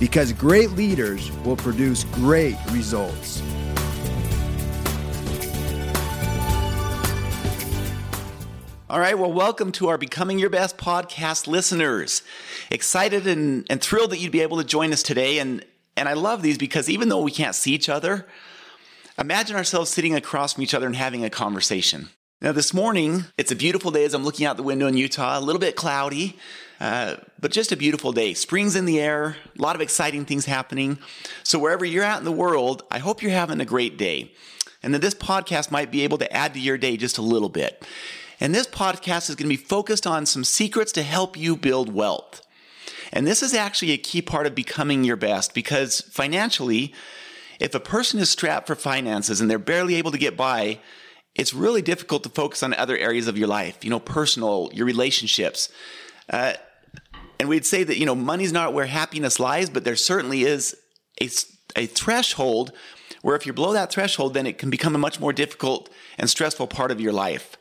Because great leaders will produce great results. All right, well, welcome to our Becoming Your Best podcast listeners. Excited and, and thrilled that you'd be able to join us today. And, and I love these because even though we can't see each other, imagine ourselves sitting across from each other and having a conversation. Now, this morning, it's a beautiful day as I'm looking out the window in Utah, a little bit cloudy, uh, but just a beautiful day. Spring's in the air, a lot of exciting things happening. So, wherever you're at in the world, I hope you're having a great day and that this podcast might be able to add to your day just a little bit. And this podcast is going to be focused on some secrets to help you build wealth. And this is actually a key part of becoming your best because financially, if a person is strapped for finances and they're barely able to get by, it's really difficult to focus on other areas of your life, you know, personal, your relationships. Uh, and we'd say that, you know, money's not where happiness lies, but there certainly is a, a threshold where if you're below that threshold, then it can become a much more difficult and stressful part of your life.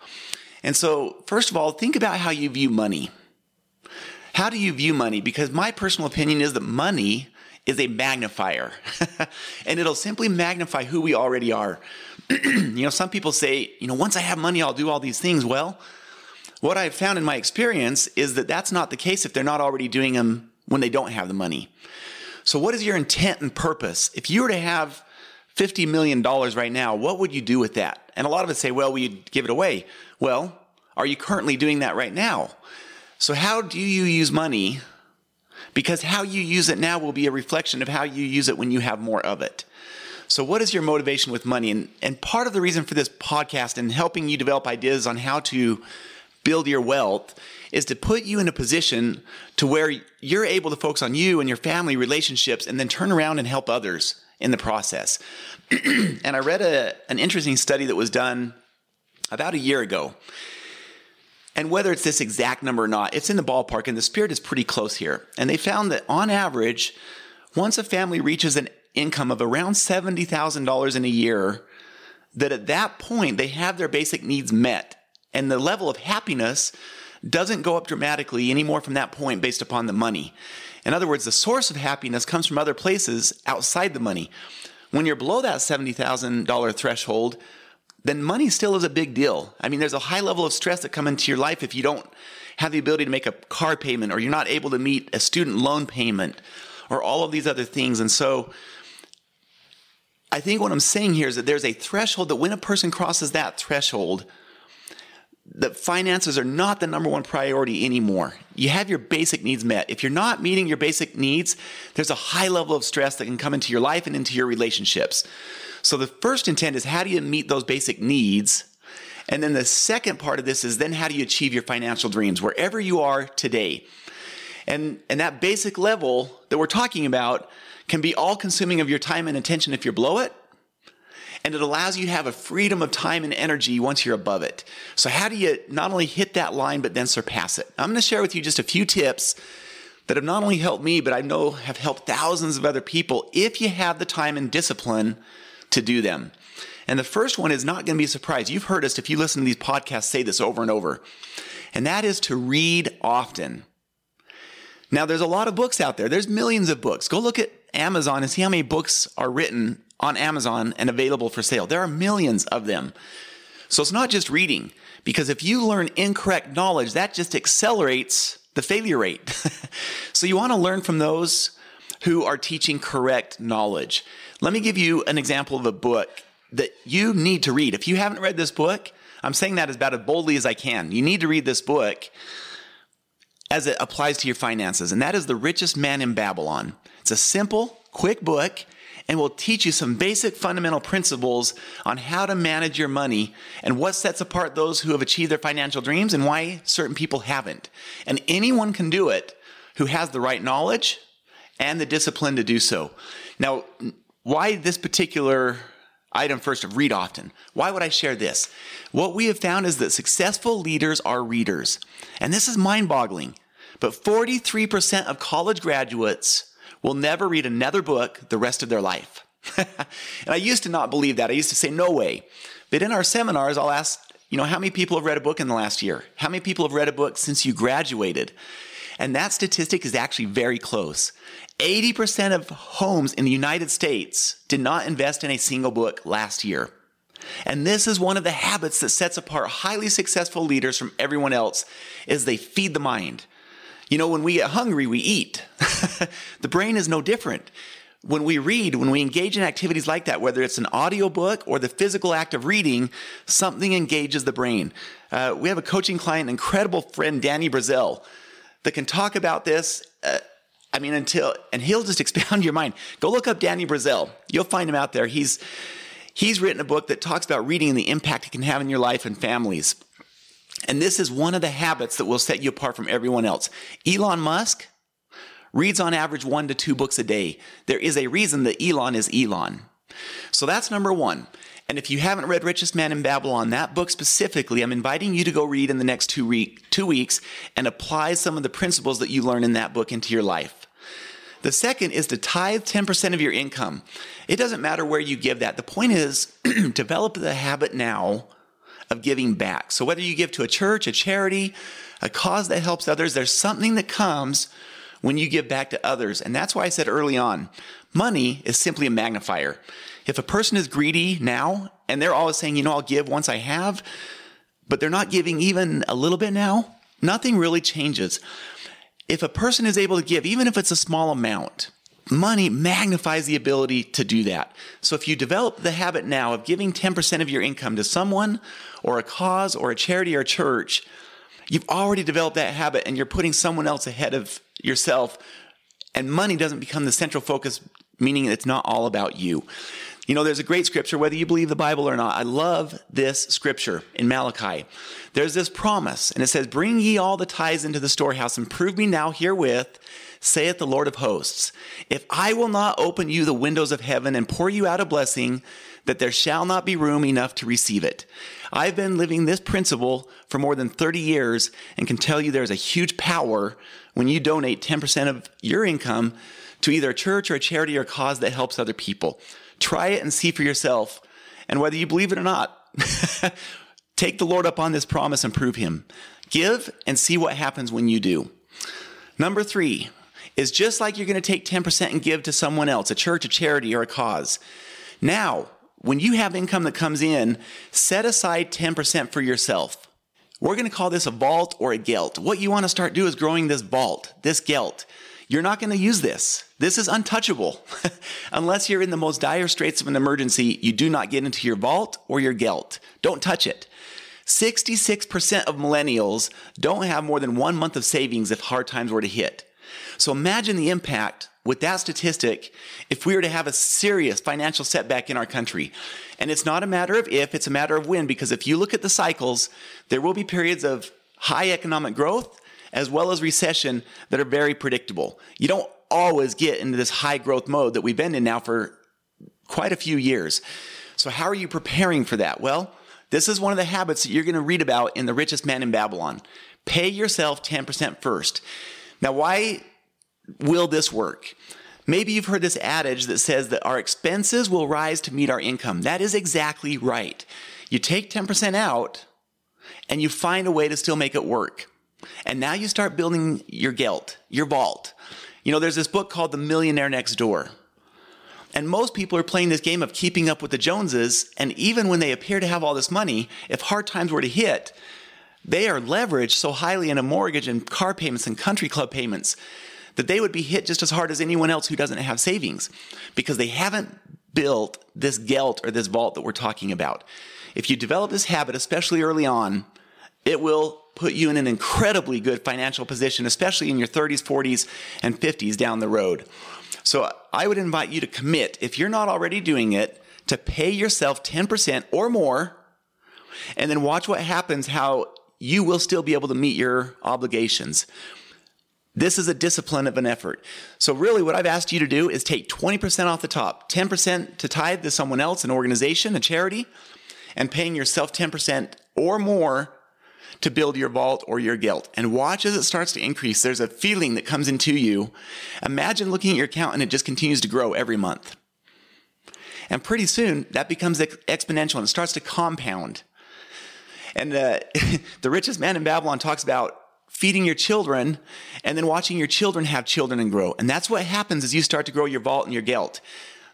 And so, first of all, think about how you view money. How do you view money? Because my personal opinion is that money is a magnifier, and it'll simply magnify who we already are. you know, some people say, you know, once I have money, I'll do all these things. Well, what I've found in my experience is that that's not the case if they're not already doing them when they don't have the money. So, what is your intent and purpose? If you were to have $50 million right now, what would you do with that? And a lot of us say, well, we'd give it away. Well, are you currently doing that right now? So, how do you use money? Because how you use it now will be a reflection of how you use it when you have more of it. So, what is your motivation with money? And, and part of the reason for this podcast and helping you develop ideas on how to build your wealth is to put you in a position to where you're able to focus on you and your family relationships and then turn around and help others in the process. and I read a, an interesting study that was done about a year ago. And whether it's this exact number or not, it's in the ballpark, and the spirit is pretty close here. And they found that on average, once a family reaches an income of around $70,000 in a year, that at that point they have their basic needs met. And the level of happiness doesn't go up dramatically anymore from that point based upon the money. In other words, the source of happiness comes from other places outside the money. When you're below that $70,000 threshold, then money still is a big deal. I mean, there's a high level of stress that come into your life if you don't have the ability to make a car payment or you're not able to meet a student loan payment or all of these other things. And so I think what I'm saying here is that there's a threshold that when a person crosses that threshold, the finances are not the number one priority anymore. You have your basic needs met. If you're not meeting your basic needs, there's a high level of stress that can come into your life and into your relationships. So the first intent is how do you meet those basic needs? And then the second part of this is then how do you achieve your financial dreams wherever you are today? And, and that basic level that we're talking about can be all consuming of your time and attention if you're below it. And it allows you to have a freedom of time and energy once you're above it. So, how do you not only hit that line, but then surpass it? I'm going to share with you just a few tips that have not only helped me, but I know have helped thousands of other people if you have the time and discipline to do them. And the first one is not going to be a surprise. You've heard us, if you listen to these podcasts, say this over and over. And that is to read often. Now, there's a lot of books out there. There's millions of books. Go look at Amazon and see how many books are written on Amazon and available for sale. There are millions of them. So it's not just reading, because if you learn incorrect knowledge, that just accelerates the failure rate. so you want to learn from those who are teaching correct knowledge. Let me give you an example of a book that you need to read. If you haven't read this book, I'm saying that about as boldly as I can. You need to read this book as it applies to your finances, and that is The Richest Man in Babylon. It's a simple, quick book and will teach you some basic fundamental principles on how to manage your money and what sets apart those who have achieved their financial dreams and why certain people haven't. And anyone can do it who has the right knowledge and the discipline to do so. Now, why this particular item first of read often? Why would I share this? What we have found is that successful leaders are readers. And this is mind boggling. But 43% of college graduates will never read another book the rest of their life. and I used to not believe that. I used to say, no way. But in our seminars, I'll ask, you know, how many people have read a book in the last year? How many people have read a book since you graduated? And that statistic is actually very close. 80% of homes in the United States did not invest in a single book last year. And this is one of the habits that sets apart highly successful leaders from everyone else is they feed the mind. You know, when we get hungry, we eat. the brain is no different when we read, when we engage in activities like that, whether it's an audiobook or the physical act of reading, something engages the brain. Uh, we have a coaching client, incredible friend, Danny Brazil, that can talk about this. Uh, I mean, until, and he'll just expound your mind. Go look up Danny Brazil. You'll find him out there. He's, he's written a book that talks about reading and the impact it can have in your life and families. And this is one of the habits that will set you apart from everyone else. Elon Musk, reads on average one to two books a day. There is a reason that Elon is Elon. So that's number one. And if you haven't read Richest Man in Babylon, that book specifically, I'm inviting you to go read in the next two, week, two weeks and apply some of the principles that you learn in that book into your life. The second is to tithe 10% of your income. It doesn't matter where you give that. The point is, develop the habit now of giving back. So whether you give to a church, a charity, a cause that helps others, there's something that comes when you give back to others. And that's why I said early on, money is simply a magnifier. If a person is greedy now and they're always saying, you know, I'll give once I have, but they're not giving even a little bit now, nothing really changes. If a person is able to give, even if it's a small amount, money magnifies the ability to do that. So if you develop the habit now of giving 10% of your income to someone or a cause or a charity or a church, you've already developed that habit and you're putting someone else ahead of yourself and money doesn't become the central focus meaning it's not all about you you know there's a great scripture whether you believe the bible or not i love this scripture in malachi there's this promise and it says bring ye all the tithes into the storehouse and prove me now herewith saith the lord of hosts if i will not open you the windows of heaven and pour you out a blessing that there shall not be room enough to receive it. I've been living this principle for more than 30 years and can tell you there's a huge power when you donate 10% of your income to either a church or a charity or cause that helps other people. Try it and see for yourself. And whether you believe it or not, take the Lord up on this promise and prove Him. Give and see what happens when you do. Number three is just like you're going to take 10% and give to someone else, a church, a charity, or a cause. Now, when you have income that comes in, set aside 10% for yourself. We're going to call this a vault or a gelt. What you want to start do is growing this vault, this gelt. You're not going to use this. This is untouchable. Unless you're in the most dire straits of an emergency, you do not get into your vault or your gelt. Don't touch it. 66% of millennials don't have more than one month of savings if hard times were to hit. So imagine the impact with that statistic if we were to have a serious financial setback in our country. And it's not a matter of if, it's a matter of when, because if you look at the cycles, there will be periods of high economic growth as well as recession that are very predictable. You don't always get into this high growth mode that we've been in now for quite a few years. So, how are you preparing for that? Well, this is one of the habits that you're going to read about in The Richest Man in Babylon. Pay yourself 10% first. Now, why will this work? Maybe you've heard this adage that says that our expenses will rise to meet our income. That is exactly right. You take 10% out and you find a way to still make it work. And now you start building your gelt, your vault. You know, there's this book called The Millionaire Next Door. And most people are playing this game of keeping up with the Joneses. And even when they appear to have all this money, if hard times were to hit, they are leveraged so highly in a mortgage and car payments and country club payments that they would be hit just as hard as anyone else who doesn't have savings because they haven't built this gelt or this vault that we're talking about. If you develop this habit, especially early on, it will put you in an incredibly good financial position, especially in your 30s, 40s, and 50s down the road. So I would invite you to commit, if you're not already doing it, to pay yourself 10% or more, and then watch what happens, how you will still be able to meet your obligations. This is a discipline of an effort. So, really, what I've asked you to do is take 20% off the top, 10% to tithe to someone else, an organization, a charity, and paying yourself 10% or more to build your vault or your gelt. And watch as it starts to increase. There's a feeling that comes into you. Imagine looking at your account and it just continues to grow every month. And pretty soon, that becomes exponential and it starts to compound. And uh, the richest man in Babylon talks about feeding your children and then watching your children have children and grow. And that's what happens as you start to grow your vault and your gelt.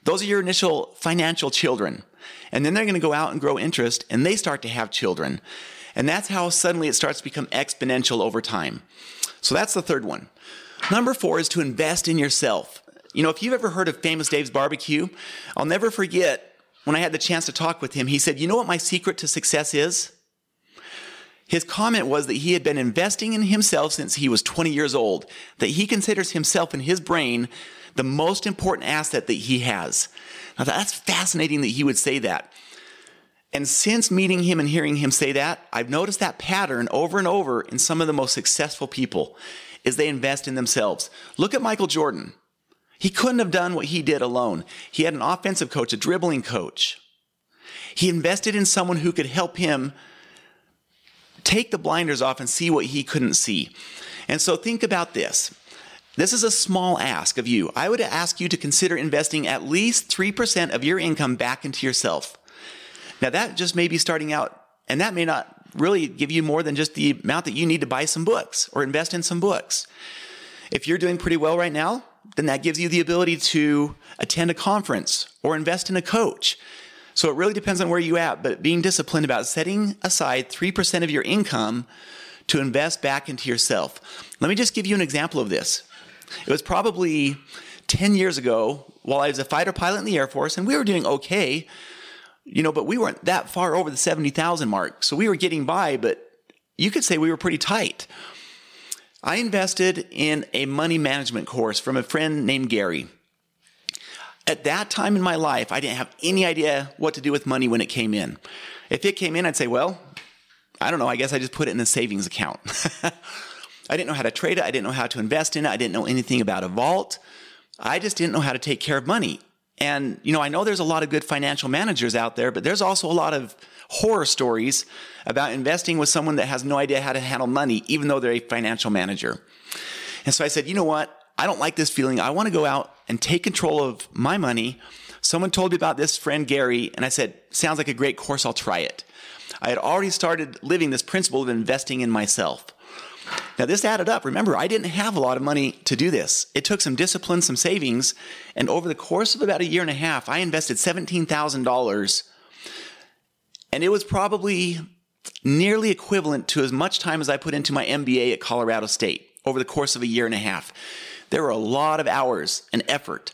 Those are your initial financial children. And then they're going to go out and grow interest and they start to have children. And that's how suddenly it starts to become exponential over time. So that's the third one. Number four is to invest in yourself. You know, if you've ever heard of Famous Dave's Barbecue, I'll never forget when I had the chance to talk with him. He said, You know what my secret to success is? His comment was that he had been investing in himself since he was 20 years old, that he considers himself and his brain the most important asset that he has. Now that's fascinating that he would say that. And since meeting him and hearing him say that, I've noticed that pattern over and over in some of the most successful people is they invest in themselves. Look at Michael Jordan. He couldn't have done what he did alone. He had an offensive coach, a dribbling coach. He invested in someone who could help him take the blinders off and see what he couldn't see. And so think about this. This is a small ask of you. I would ask you to consider investing at least 3% of your income back into yourself. Now, that just may be starting out, and that may not really give you more than just the amount that you need to buy some books or invest in some books. If you're doing pretty well right now, then that gives you the ability to attend a conference or invest in a coach. So it really depends on where you at, but being disciplined about setting aside 3% of your income to invest back into yourself. Let me just give you an example of this. It was probably 10 years ago while I was a fighter pilot in the Air Force and we were doing okay, you know, but we weren't that far over the 70,000 mark. So we were getting by, but you could say we were pretty tight. I invested in a money management course from a friend named Gary. At that time in my life, I didn't have any idea what to do with money when it came in. If it came in, I'd say, well, I don't know, I guess I just put it in a savings account. I didn't know how to trade it. I didn't know how to invest in it. I didn't know anything about a vault. I just didn't know how to take care of money. And, you know, I know there's a lot of good financial managers out there, but there's also a lot of horror stories about investing with someone that has no idea how to handle money, even though they're a financial manager. And so I said, you know what? I don't like this feeling. I want to go out and take control of my money. Someone told me about this friend, Gary, and I said, sounds like a great course. I'll try it. I had already started living this principle of investing in myself. Now, this added up. Remember, I didn't have a lot of money to do this. It took some discipline, some savings, and over the course of about a year and a half, I invested $17,000. And it was probably nearly equivalent to as much time as I put into my MBA at Colorado State over the course of a year and a half. There were a lot of hours and effort.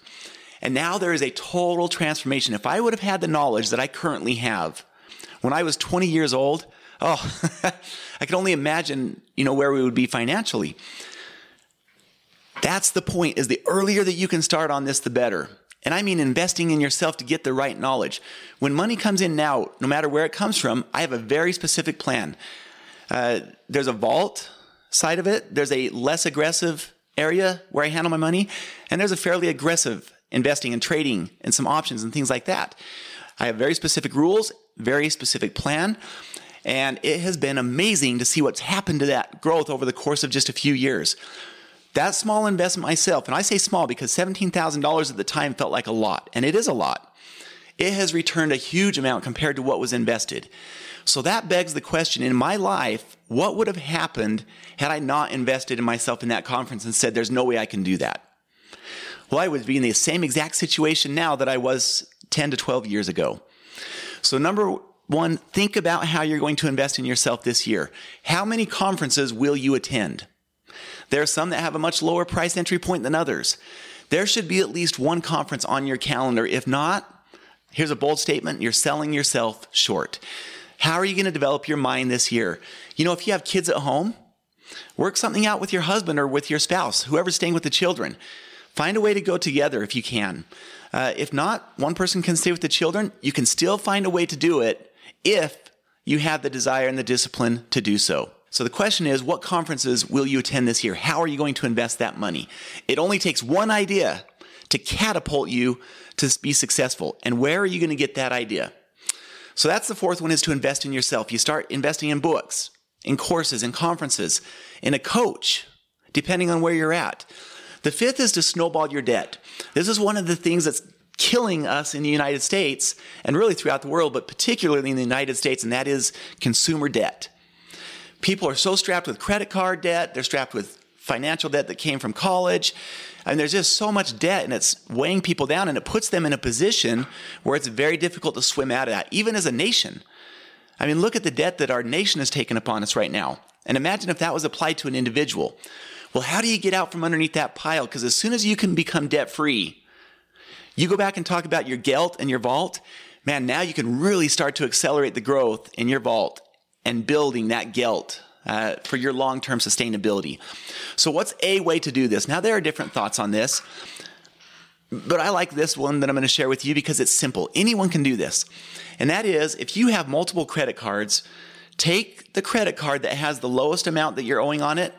And now there is a total transformation. If I would have had the knowledge that I currently have when I was 20 years old, oh, I can only imagine, you know, where we would be financially. That's the point is the earlier that you can start on this, the better. And I mean investing in yourself to get the right knowledge. When money comes in now, no matter where it comes from, I have a very specific plan. Uh, there's a vault side of it. There's a less aggressive area where I handle my money. And there's a fairly aggressive investing and trading and some options and things like that. I have very specific rules, very specific plan. And it has been amazing to see what's happened to that growth over the course of just a few years. That small investment myself, and I say small because $17,000 at the time felt like a lot, and it is a lot. It has returned a huge amount compared to what was invested. So that begs the question in my life, what would have happened had I not invested in myself in that conference and said, there's no way I can do that? Well, I would be in the same exact situation now that I was 10 to 12 years ago. So, number one, think about how you're going to invest in yourself this year. How many conferences will you attend? There are some that have a much lower price entry point than others. There should be at least one conference on your calendar. If not, here's a bold statement you're selling yourself short. How are you going to develop your mind this year? You know, if you have kids at home, work something out with your husband or with your spouse, whoever's staying with the children. Find a way to go together if you can. Uh, if not, one person can stay with the children. You can still find a way to do it if you have the desire and the discipline to do so. So the question is, what conferences will you attend this year? How are you going to invest that money? It only takes one idea to catapult you to be successful. And where are you going to get that idea? So that's the fourth one is to invest in yourself. You start investing in books, in courses, in conferences, in a coach, depending on where you're at. The fifth is to snowball your debt. This is one of the things that's killing us in the United States and really throughout the world, but particularly in the United States, and that is consumer debt. People are so strapped with credit card debt, they're strapped with financial debt that came from college. And there's just so much debt and it's weighing people down and it puts them in a position where it's very difficult to swim out of that, even as a nation. I mean, look at the debt that our nation has taken upon us right now. And imagine if that was applied to an individual. Well, how do you get out from underneath that pile? Because as soon as you can become debt free, you go back and talk about your gelt and your vault. Man, now you can really start to accelerate the growth in your vault and building that gelt uh, for your long term sustainability. So, what's a way to do this? Now, there are different thoughts on this, but I like this one that I'm going to share with you because it's simple. Anyone can do this. And that is if you have multiple credit cards, take the credit card that has the lowest amount that you're owing on it,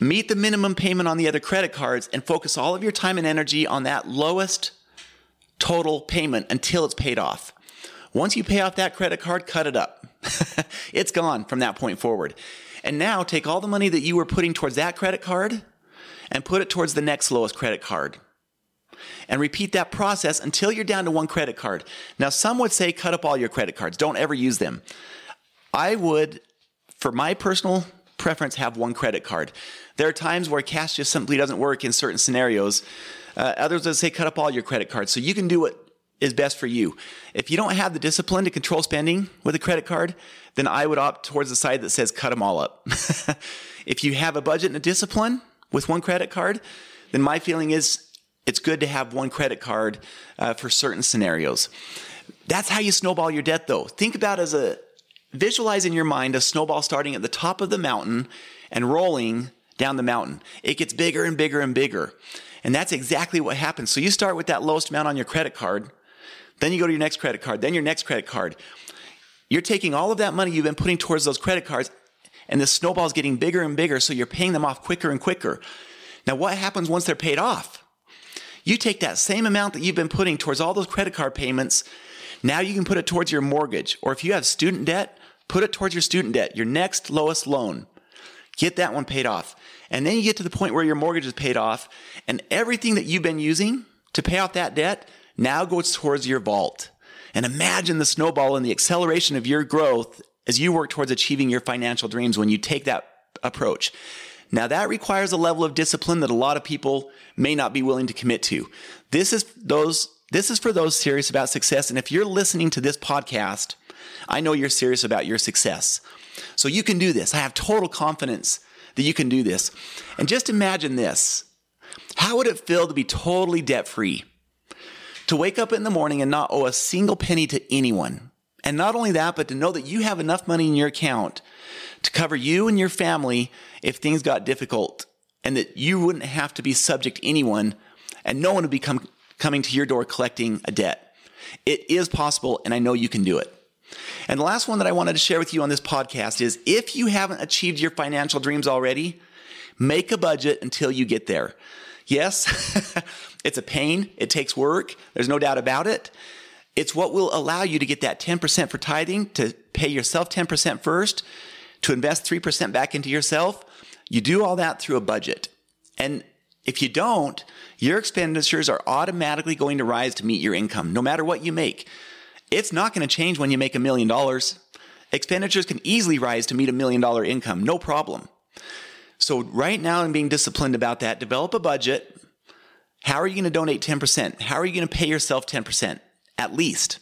meet the minimum payment on the other credit cards, and focus all of your time and energy on that lowest total payment until it's paid off. Once you pay off that credit card, cut it up. it's gone from that point forward. And now take all the money that you were putting towards that credit card and put it towards the next lowest credit card. And repeat that process until you're down to one credit card. Now, some would say cut up all your credit cards, don't ever use them. I would, for my personal preference, have one credit card. There are times where cash just simply doesn't work in certain scenarios. Uh, others would say cut up all your credit cards. So you can do what is best for you. If you don't have the discipline to control spending with a credit card, then I would opt towards the side that says cut them all up. if you have a budget and a discipline with one credit card, then my feeling is it's good to have one credit card uh, for certain scenarios. That's how you snowball your debt, though. Think about as a visualize in your mind a snowball starting at the top of the mountain and rolling down the mountain. It gets bigger and bigger and bigger. And that's exactly what happens. So you start with that lowest amount on your credit card then you go to your next credit card, then your next credit card. You're taking all of that money you've been putting towards those credit cards, and the snowball is getting bigger and bigger, so you're paying them off quicker and quicker. Now, what happens once they're paid off? You take that same amount that you've been putting towards all those credit card payments, now you can put it towards your mortgage. Or if you have student debt, put it towards your student debt, your next lowest loan. Get that one paid off. And then you get to the point where your mortgage is paid off, and everything that you've been using to pay off that debt now goes towards your vault. And imagine the snowball and the acceleration of your growth as you work towards achieving your financial dreams when you take that approach. Now that requires a level of discipline that a lot of people may not be willing to commit to. This is those this is for those serious about success and if you're listening to this podcast, I know you're serious about your success. So you can do this. I have total confidence that you can do this. And just imagine this. How would it feel to be totally debt free? to wake up in the morning and not owe a single penny to anyone. And not only that, but to know that you have enough money in your account to cover you and your family if things got difficult and that you wouldn't have to be subject to anyone and no one would be come, coming to your door collecting a debt. It is possible, and I know you can do it. And the last one that I wanted to share with you on this podcast is if you haven't achieved your financial dreams already, make a budget until you get there. Yes, it's a pain. It takes work. There's no doubt about it. It's what will allow you to get that 10% for tithing, to pay yourself 10% first, to invest 3% back into yourself. You do all that through a budget. And if you don't, your expenditures are automatically going to rise to meet your income, no matter what you make. It's not going to change when you make a million dollars. Expenditures can easily rise to meet a million dollar income, no problem. So, right now, I'm being disciplined about that. Develop a budget. How are you going to donate 10%? How are you going to pay yourself 10% at least?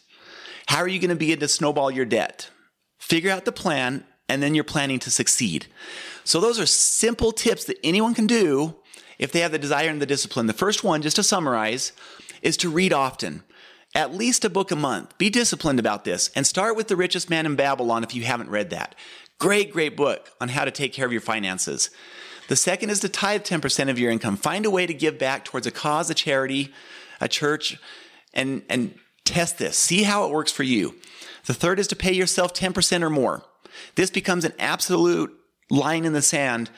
How are you going to begin to snowball your debt? Figure out the plan, and then you're planning to succeed. So, those are simple tips that anyone can do if they have the desire and the discipline. The first one, just to summarize, is to read often. At least a book a month. Be disciplined about this and start with The Richest Man in Babylon if you haven't read that. Great, great book on how to take care of your finances. The second is to tithe 10% of your income. Find a way to give back towards a cause, a charity, a church, and, and test this. See how it works for you. The third is to pay yourself 10% or more. This becomes an absolute line in the sand,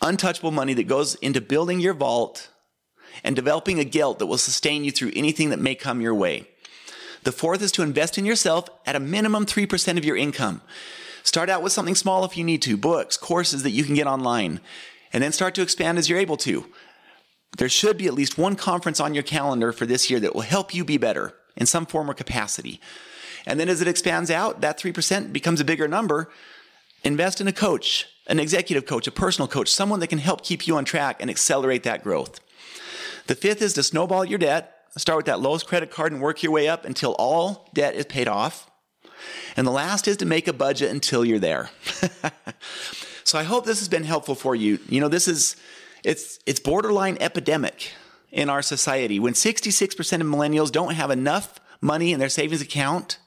untouchable money that goes into building your vault and developing a gelt that will sustain you through anything that may come your way. The fourth is to invest in yourself at a minimum 3% of your income. Start out with something small if you need to, books, courses that you can get online, and then start to expand as you're able to. There should be at least one conference on your calendar for this year that will help you be better in some form or capacity. And then as it expands out, that 3% becomes a bigger number. Invest in a coach, an executive coach, a personal coach, someone that can help keep you on track and accelerate that growth. The fifth is to snowball your debt. Start with that lowest credit card and work your way up until all debt is paid off. And the last is to make a budget until you're there. so I hope this has been helpful for you. You know, this is it's it's borderline epidemic in our society when 66% of millennials don't have enough money in their savings account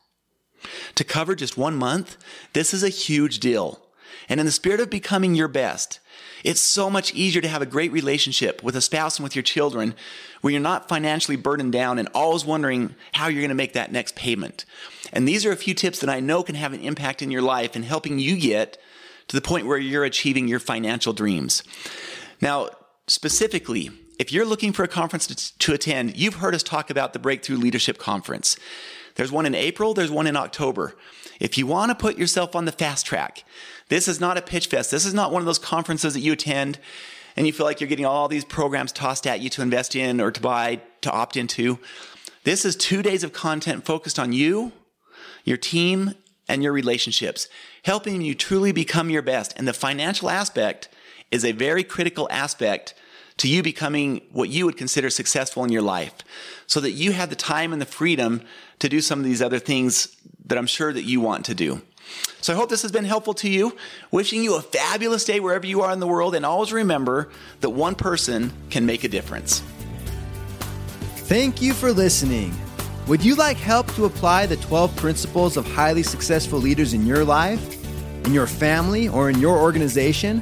to cover just one month. This is a huge deal. And in the spirit of becoming your best, it's so much easier to have a great relationship with a spouse and with your children where you're not financially burdened down and always wondering how you're going to make that next payment. And these are a few tips that I know can have an impact in your life and helping you get to the point where you're achieving your financial dreams. Now, specifically, if you're looking for a conference to, to attend, you've heard us talk about the Breakthrough Leadership Conference. There's one in April, there's one in October. If you want to put yourself on the fast track, this is not a pitch fest. This is not one of those conferences that you attend and you feel like you're getting all these programs tossed at you to invest in or to buy, to opt into. This is two days of content focused on you, your team, and your relationships, helping you truly become your best. And the financial aspect is a very critical aspect to you becoming what you would consider successful in your life so that you have the time and the freedom to do some of these other things that I'm sure that you want to do. So I hope this has been helpful to you. Wishing you a fabulous day wherever you are in the world, and always remember that one person can make a difference. Thank you for listening. Would you like help to apply the 12 principles of highly successful leaders in your life, in your family, or in your organization?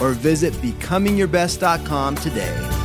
or visit becomingyourbest.com today.